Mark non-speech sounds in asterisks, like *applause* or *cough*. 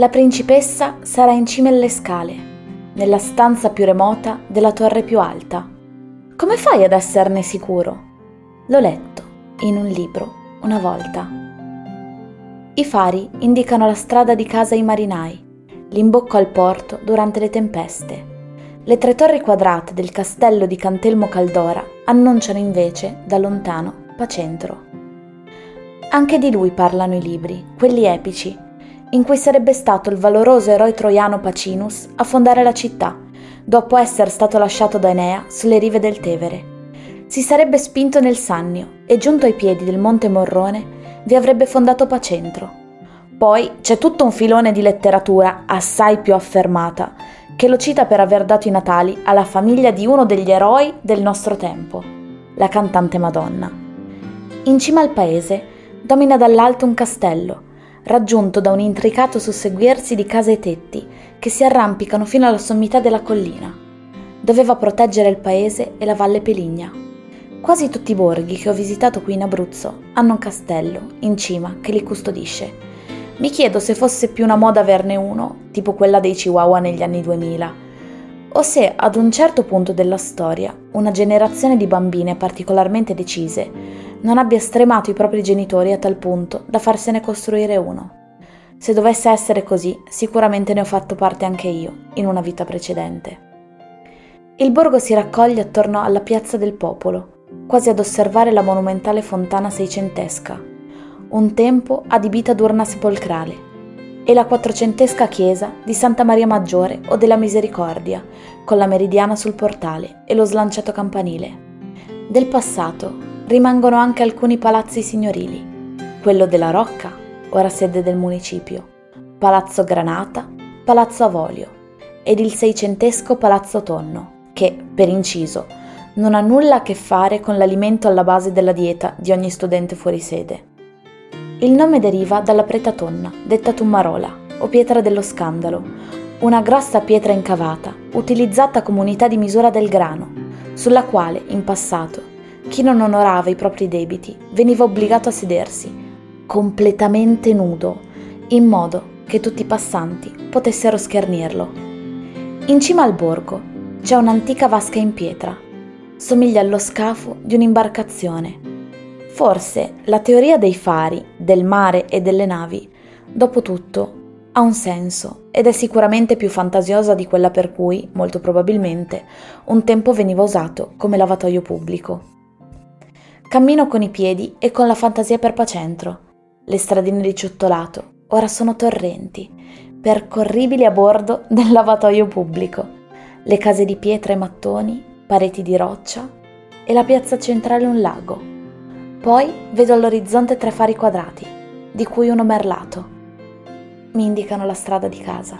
La principessa sarà in cima alle scale, nella stanza più remota della torre più alta. Come fai ad esserne sicuro? L'ho letto in un libro una volta. I fari indicano la strada di casa ai marinai, l'imbocco al porto durante le tempeste. Le tre torri quadrate del castello di Cantelmo Caldora annunciano invece, da lontano, Pacentro. Anche di lui parlano i libri, quelli epici, in cui sarebbe stato il valoroso eroe troiano Pacinus a fondare la città, dopo essere stato lasciato da Enea sulle rive del Tevere. Si sarebbe spinto nel Sannio e giunto ai piedi del Monte Morrone vi avrebbe fondato Pacentro, poi c'è tutto un filone di letteratura assai più affermata, che lo cita per aver dato i natali alla famiglia di uno degli eroi del nostro tempo, la cantante Madonna. In cima al paese domina dall'alto un castello, raggiunto da un intricato susseguirsi di case e tetti che si arrampicano fino alla sommità della collina. Doveva proteggere il paese e la Valle Peligna. Quasi tutti i borghi che ho visitato qui in Abruzzo hanno un castello in cima che li custodisce mi chiedo se fosse più una moda averne uno, tipo quella dei Chihuahua negli anni 2000, o se ad un certo punto della storia una generazione di bambine particolarmente decise non abbia stremato i propri genitori a tal punto da farsene costruire uno. Se dovesse essere così, sicuramente ne ho fatto parte anche io, in una vita precedente. Il borgo si raccoglie attorno alla piazza del popolo, quasi ad osservare la monumentale fontana seicentesca, un tempo adibita ad urna sepolcrale, e la quattrocentesca chiesa di Santa Maria Maggiore o della Misericordia, con la meridiana sul portale e lo slanciato campanile. Del passato rimangono anche alcuni palazzi signorili, quello della Rocca, ora sede del municipio, Palazzo Granata, Palazzo Avolio. Ed il seicentesco Palazzo Tonno, che, per inciso, non ha nulla a che fare con l'alimento alla base della dieta di ogni studente fuori sede. Il nome deriva dalla preta tonna, detta tummarola, o pietra dello scandalo, una grossa pietra incavata, utilizzata come unità di misura del grano, sulla quale, in passato, chi non onorava i propri debiti veniva obbligato a sedersi, completamente nudo, in modo che tutti i passanti potessero schernirlo. In cima al borgo c'è un'antica vasca in pietra. Somiglia allo scafo di un'imbarcazione Forse la teoria dei fari, del mare e delle navi, dopo tutto, ha un senso ed è sicuramente più fantasiosa di quella per cui, molto probabilmente, un tempo veniva usato come lavatoio pubblico. Cammino con i piedi e con la fantasia per Pacentro. Le stradine di ciottolato ora sono torrenti, percorribili a bordo *laughs* del lavatoio pubblico. Le case di pietra e mattoni, pareti di roccia e la piazza centrale un lago poi vedo all'orizzonte tre fari quadrati, di cui uno merlato. Mi indicano la strada di casa.